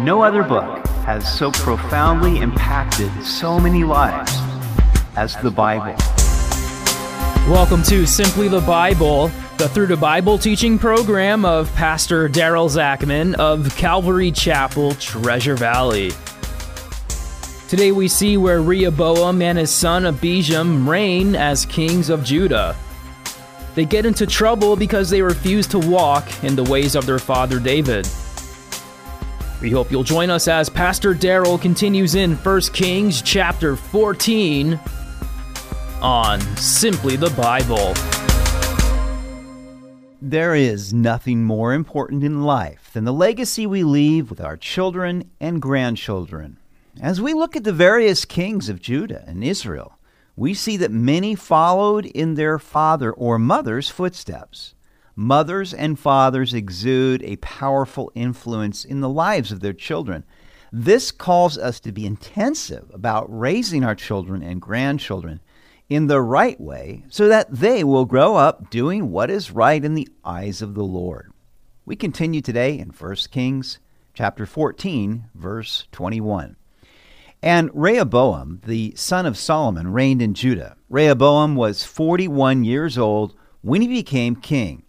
No other book has so profoundly impacted so many lives as the Bible. Welcome to Simply the Bible, the Through the Bible teaching program of Pastor Daryl Zachman of Calvary Chapel, Treasure Valley. Today we see where Rehoboam and his son Abijam reign as kings of Judah. They get into trouble because they refuse to walk in the ways of their father David. We hope you'll join us as Pastor Daryl continues in 1 Kings chapter 14 on Simply the Bible. There is nothing more important in life than the legacy we leave with our children and grandchildren. As we look at the various kings of Judah and Israel, we see that many followed in their father or mother's footsteps. Mothers and fathers exude a powerful influence in the lives of their children. This calls us to be intensive about raising our children and grandchildren in the right way so that they will grow up doing what is right in the eyes of the Lord. We continue today in 1 Kings chapter 14 verse 21. And Rehoboam, the son of Solomon, reigned in Judah. Rehoboam was 41 years old when he became king.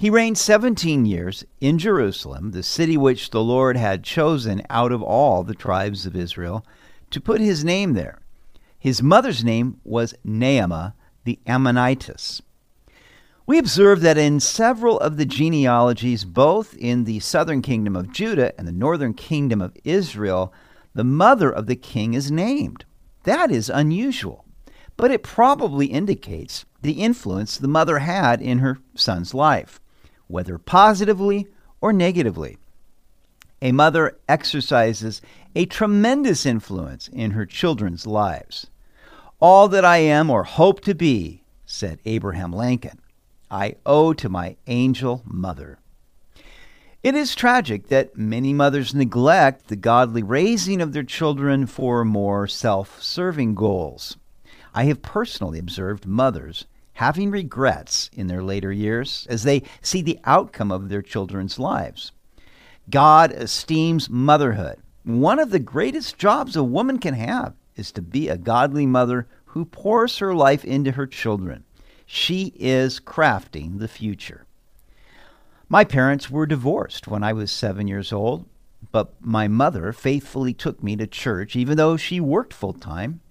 He reigned 17 years in Jerusalem, the city which the Lord had chosen out of all the tribes of Israel to put his name there. His mother's name was Naamah the Ammonitess. We observe that in several of the genealogies, both in the southern kingdom of Judah and the northern kingdom of Israel, the mother of the king is named. That is unusual, but it probably indicates the influence the mother had in her son's life whether positively or negatively. A mother exercises a tremendous influence in her children's lives. All that I am or hope to be, said Abraham Lincoln, I owe to my angel mother. It is tragic that many mothers neglect the godly raising of their children for more self serving goals. I have personally observed mothers having regrets in their later years as they see the outcome of their children's lives. God esteems motherhood. One of the greatest jobs a woman can have is to be a godly mother who pours her life into her children. She is crafting the future. My parents were divorced when I was seven years old, but my mother faithfully took me to church even though she worked full time.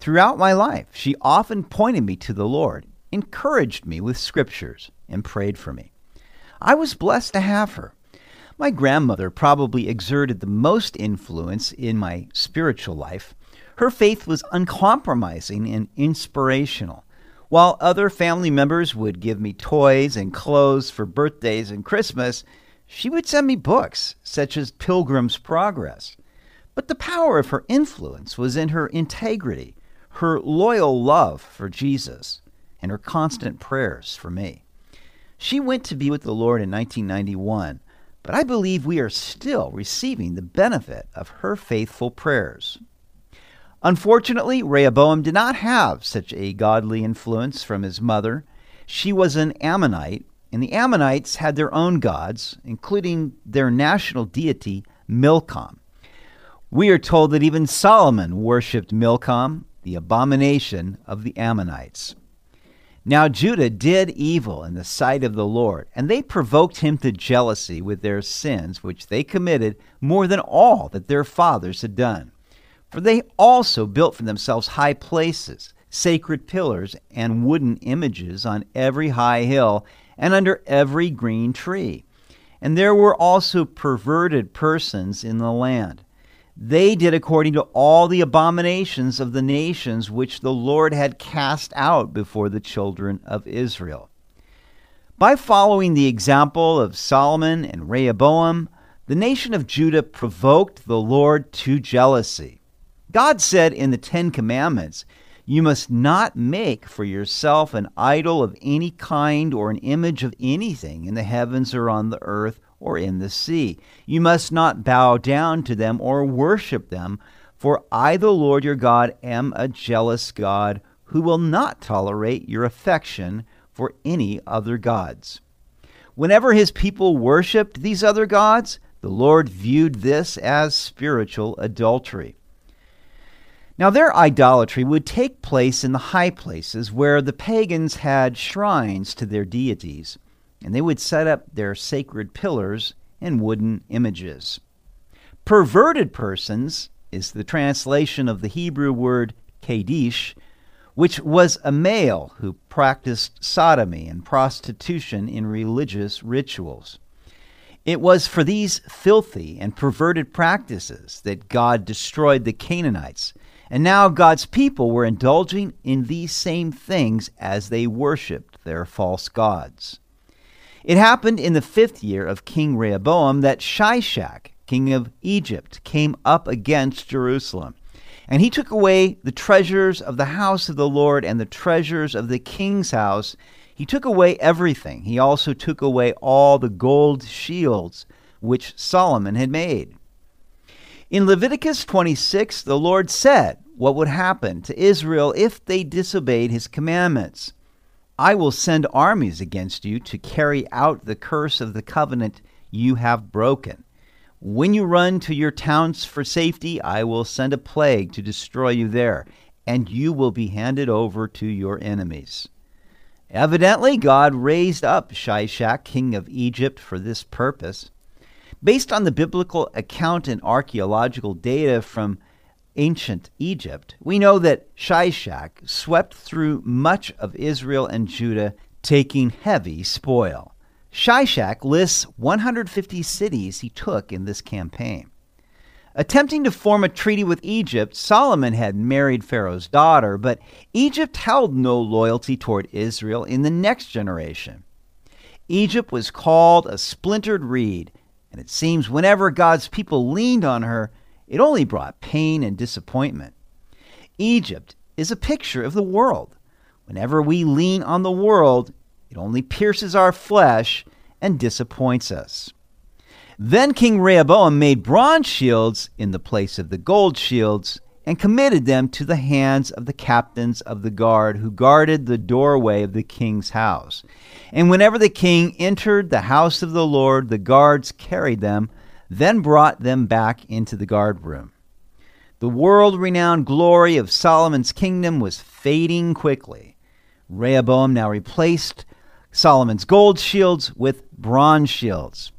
Throughout my life, she often pointed me to the Lord encouraged me with scriptures, and prayed for me. I was blessed to have her. My grandmother probably exerted the most influence in my spiritual life. Her faith was uncompromising and inspirational. While other family members would give me toys and clothes for birthdays and Christmas, she would send me books, such as Pilgrim's Progress. But the power of her influence was in her integrity, her loyal love for Jesus and her constant prayers for me. She went to be with the Lord in 1991, but I believe we are still receiving the benefit of her faithful prayers. Unfortunately, Rehoboam did not have such a godly influence from his mother. She was an Ammonite, and the Ammonites had their own gods, including their national deity, Milcom. We are told that even Solomon worshipped Milcom, the abomination of the Ammonites. Now Judah did evil in the sight of the Lord, and they provoked him to jealousy with their sins, which they committed more than all that their fathers had done. For they also built for themselves high places, sacred pillars, and wooden images on every high hill and under every green tree. And there were also perverted persons in the land they did according to all the abominations of the nations which the Lord had cast out before the children of Israel. By following the example of Solomon and Rehoboam, the nation of Judah provoked the Lord to jealousy. God said in the Ten Commandments, You must not make for yourself an idol of any kind or an image of anything in the heavens or on the earth or in the sea. You must not bow down to them or worship them, for I, the Lord your God, am a jealous God who will not tolerate your affection for any other gods. Whenever his people worshiped these other gods, The Lord viewed this as spiritual adultery. Now, their idolatry would take place in the high places where the pagans had shrines to their deities, and they would set up their sacred pillars and wooden images. Perverted persons is the translation of the Hebrew word kadish, which was a male who practiced sodomy and prostitution in religious rituals. It was for these filthy and perverted practices that God destroyed the Canaanites, and now God's people were indulging in these same things as they worshiped their false gods. It happened in the fifth year of King Rehoboam that Shishak, king of Egypt, came up against Jerusalem. And he took away the treasures of the house of the Lord and the treasures of the king's house. He took away everything. He also took away all the gold shields which Solomon had made. In Leviticus 26, the Lord said what would happen to Israel if they disobeyed his commandments. I will send armies against you to carry out the curse of the covenant you have broken. When you run to your towns for safety, I will send a plague to destroy you there, and you will be handed over to your enemies. Evidently, God raised up Shishak, king of Egypt, for this purpose. Based on the biblical account and archaeological data from ancient Egypt, we know that Shishak swept through much of Israel and Judah, taking heavy spoil. Shishak lists 150 cities he took in this campaign. Attempting to form a treaty with Egypt, Solomon had married Pharaoh's daughter, but Egypt held no loyalty toward Israel in the next generation. Egypt was called a splintered reed, and it seems whenever God's people leaned on her, it only brought pain and disappointment. Egypt is a picture of the world. Whenever we lean on the world, it only pierces our flesh and disappoints us. Then King Rehoboam made bronze shields in the place of the gold shields and committed them to the hands of the captains of the guard who guarded the doorway of the king's house. And whenever the king entered the house of the Lord, the guards carried them, then brought them back into the guard room. The world renowned glory of Solomon's kingdom was fading quickly. Rehoboam now replaced Solomon's gold shields with bronze shields.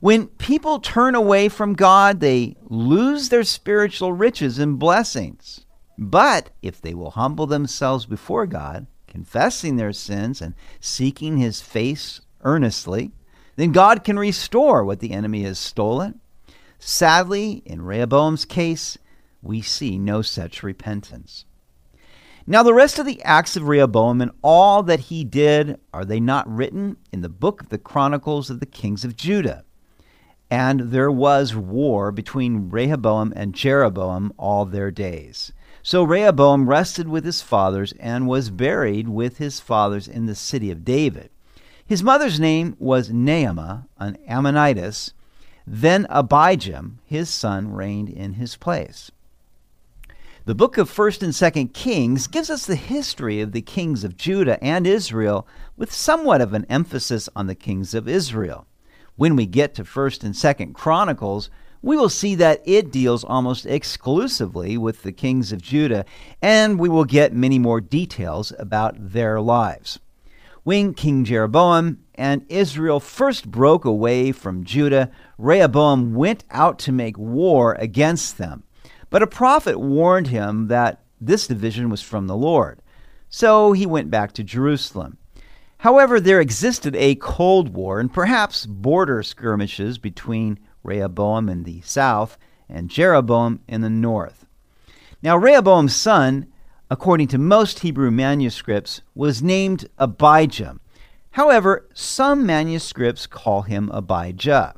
When people turn away from God, they lose their spiritual riches and blessings. But if they will humble themselves before God, confessing their sins and seeking his face earnestly, then God can restore what the enemy has stolen. Sadly, in Rehoboam's case, we see no such repentance. Now, the rest of the acts of Rehoboam and all that he did, are they not written in the book of the Chronicles of the Kings of Judah? And there was war between Rehoboam and Jeroboam all their days. So Rehoboam rested with his fathers and was buried with his fathers in the city of David. His mother's name was Naamah, an Ammonitess. Then Abijam, his son, reigned in his place. The book of 1st and 2nd Kings gives us the history of the kings of Judah and Israel with somewhat of an emphasis on the kings of Israel. When we get to 1st and 2nd Chronicles, we will see that it deals almost exclusively with the kings of Judah, and we will get many more details about their lives. When King Jeroboam and Israel first broke away from Judah, Rehoboam went out to make war against them. But a prophet warned him that this division was from the Lord. So he went back to Jerusalem. However, there existed a cold war and perhaps border skirmishes between Rehoboam in the south and Jeroboam in the north. Now, Rehoboam's son, according to most Hebrew manuscripts, was named Abijam. However, some manuscripts call him Abijah.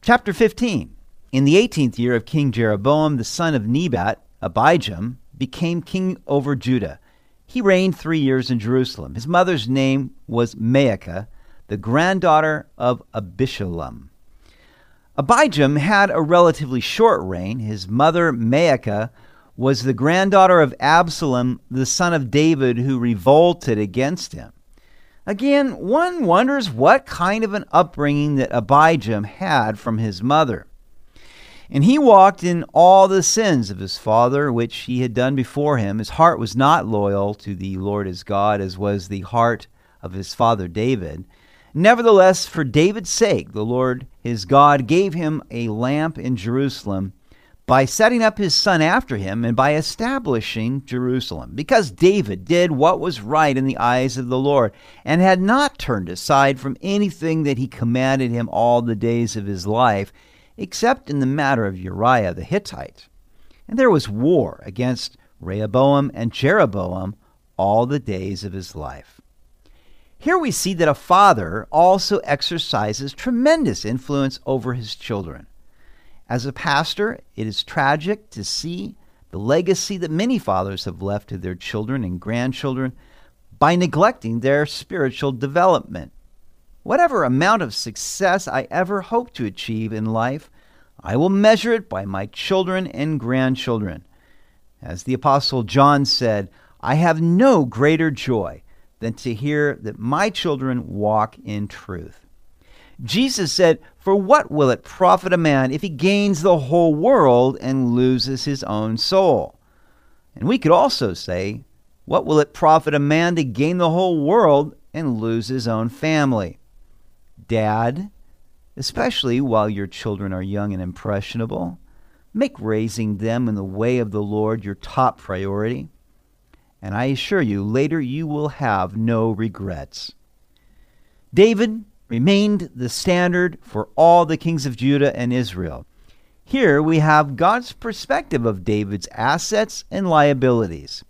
Chapter 15 in the eighteenth year of King Jeroboam, the son of Nebat, Abijam, became king over Judah. He reigned three years in Jerusalem. His mother's name was Maacah, the granddaughter of Abishalom. Abijam had a relatively short reign. His mother, Maacah, was the granddaughter of Absalom, the son of David, who revolted against him. Again, one wonders what kind of an upbringing that Abijam had from his mother. And he walked in all the sins of his father, which he had done before him. His heart was not loyal to the Lord his God, as was the heart of his father David. Nevertheless, for David's sake, the Lord his God gave him a lamp in Jerusalem by setting up his son after him and by establishing Jerusalem, because David did what was right in the eyes of the Lord and had not turned aside from anything that he commanded him all the days of his life, except in the matter of Uriah the Hittite. And there was war against Rehoboam and Jeroboam all the days of his life. Here we see that a father also exercises tremendous influence over his children. As a pastor, it is tragic to see the legacy that many fathers have left to their children and grandchildren by neglecting their spiritual development. Whatever amount of success I ever hope to achieve in life, I will measure it by my children and grandchildren. As the Apostle John said, I have no greater joy than to hear that my children walk in truth. Jesus said, For what will it profit a man if he gains the whole world and loses his own soul? And we could also say, What will it profit a man to gain the whole world and lose his own family? Dad, especially while your children are young and impressionable, make raising them in the way of the Lord your top priority. And I assure you, later you will have no regrets. David remained the standard for all the kings of Judah and Israel. Here we have God's perspective of David's assets and liabilities.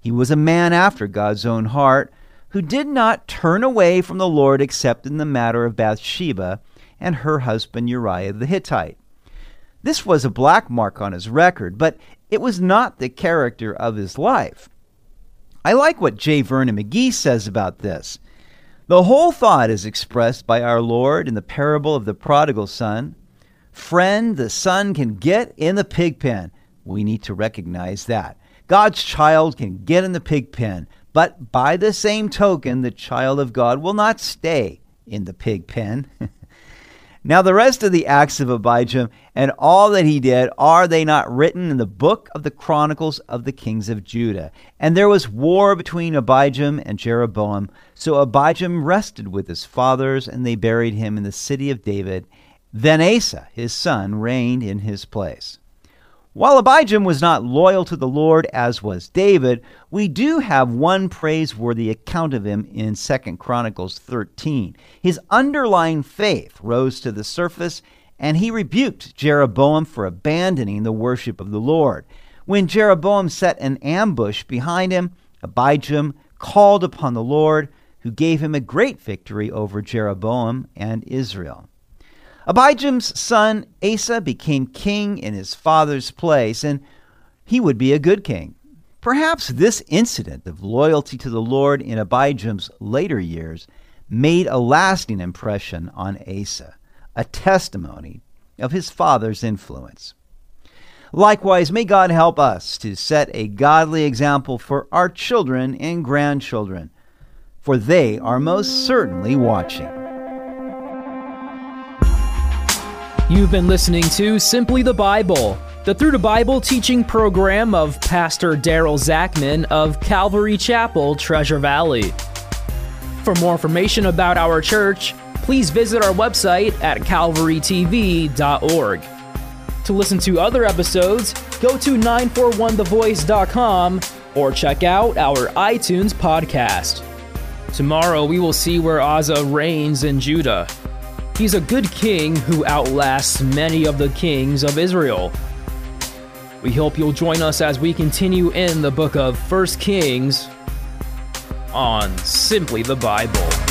He was a man after God's own heart who did not turn away from the Lord except in the matter of Bathsheba and her husband Uriah the Hittite. This was a black mark on his record, but it was not the character of his life. I like what J. Vernon McGee says about this. The whole thought is expressed by our Lord in the parable of the prodigal son. Friend, the son can get in the pig pen. We need to recognize that. God's child can get in the pig pen, but by the same token, the child of God will not stay in the pig pen. Now, the rest of the acts of Abijam and all that he did, are they not written in the book of the Chronicles of the kings of Judah? And there was war between Abijam and Jeroboam. So Abijam rested with his fathers, and they buried him in the city of David. Then Asa, his son, reigned in his place. While Abijam was not loyal to the Lord as was David, we do have one praiseworthy account of him in 2 Chronicles 13. His underlying faith rose to the surface, and he rebuked Jeroboam for abandoning the worship of the Lord. When Jeroboam set an ambush behind him, Abijam called upon the Lord, who gave him a great victory over Jeroboam and Israel. Abijam's son Asa became king in his father's place, and he would be a good king. Perhaps this incident of loyalty to the Lord in Abijam's later years made a lasting impression on Asa, a testimony of his father's influence. Likewise, may God help us to set a godly example for our children and grandchildren, for they are most certainly watching. You've been listening to Simply the Bible, the Through the Bible teaching program of Pastor Daryl Zachman of Calvary Chapel, Treasure Valley. For more information about our church, please visit our website at calvarytv.org. To listen to other episodes, go to 941thevoice.com or check out our iTunes podcast. Tomorrow we will see where Asa reigns in Judah. He's a good king who outlasts many of the kings of Israel. We hope you'll join us as we continue in the book of First Kings on Simply the Bible.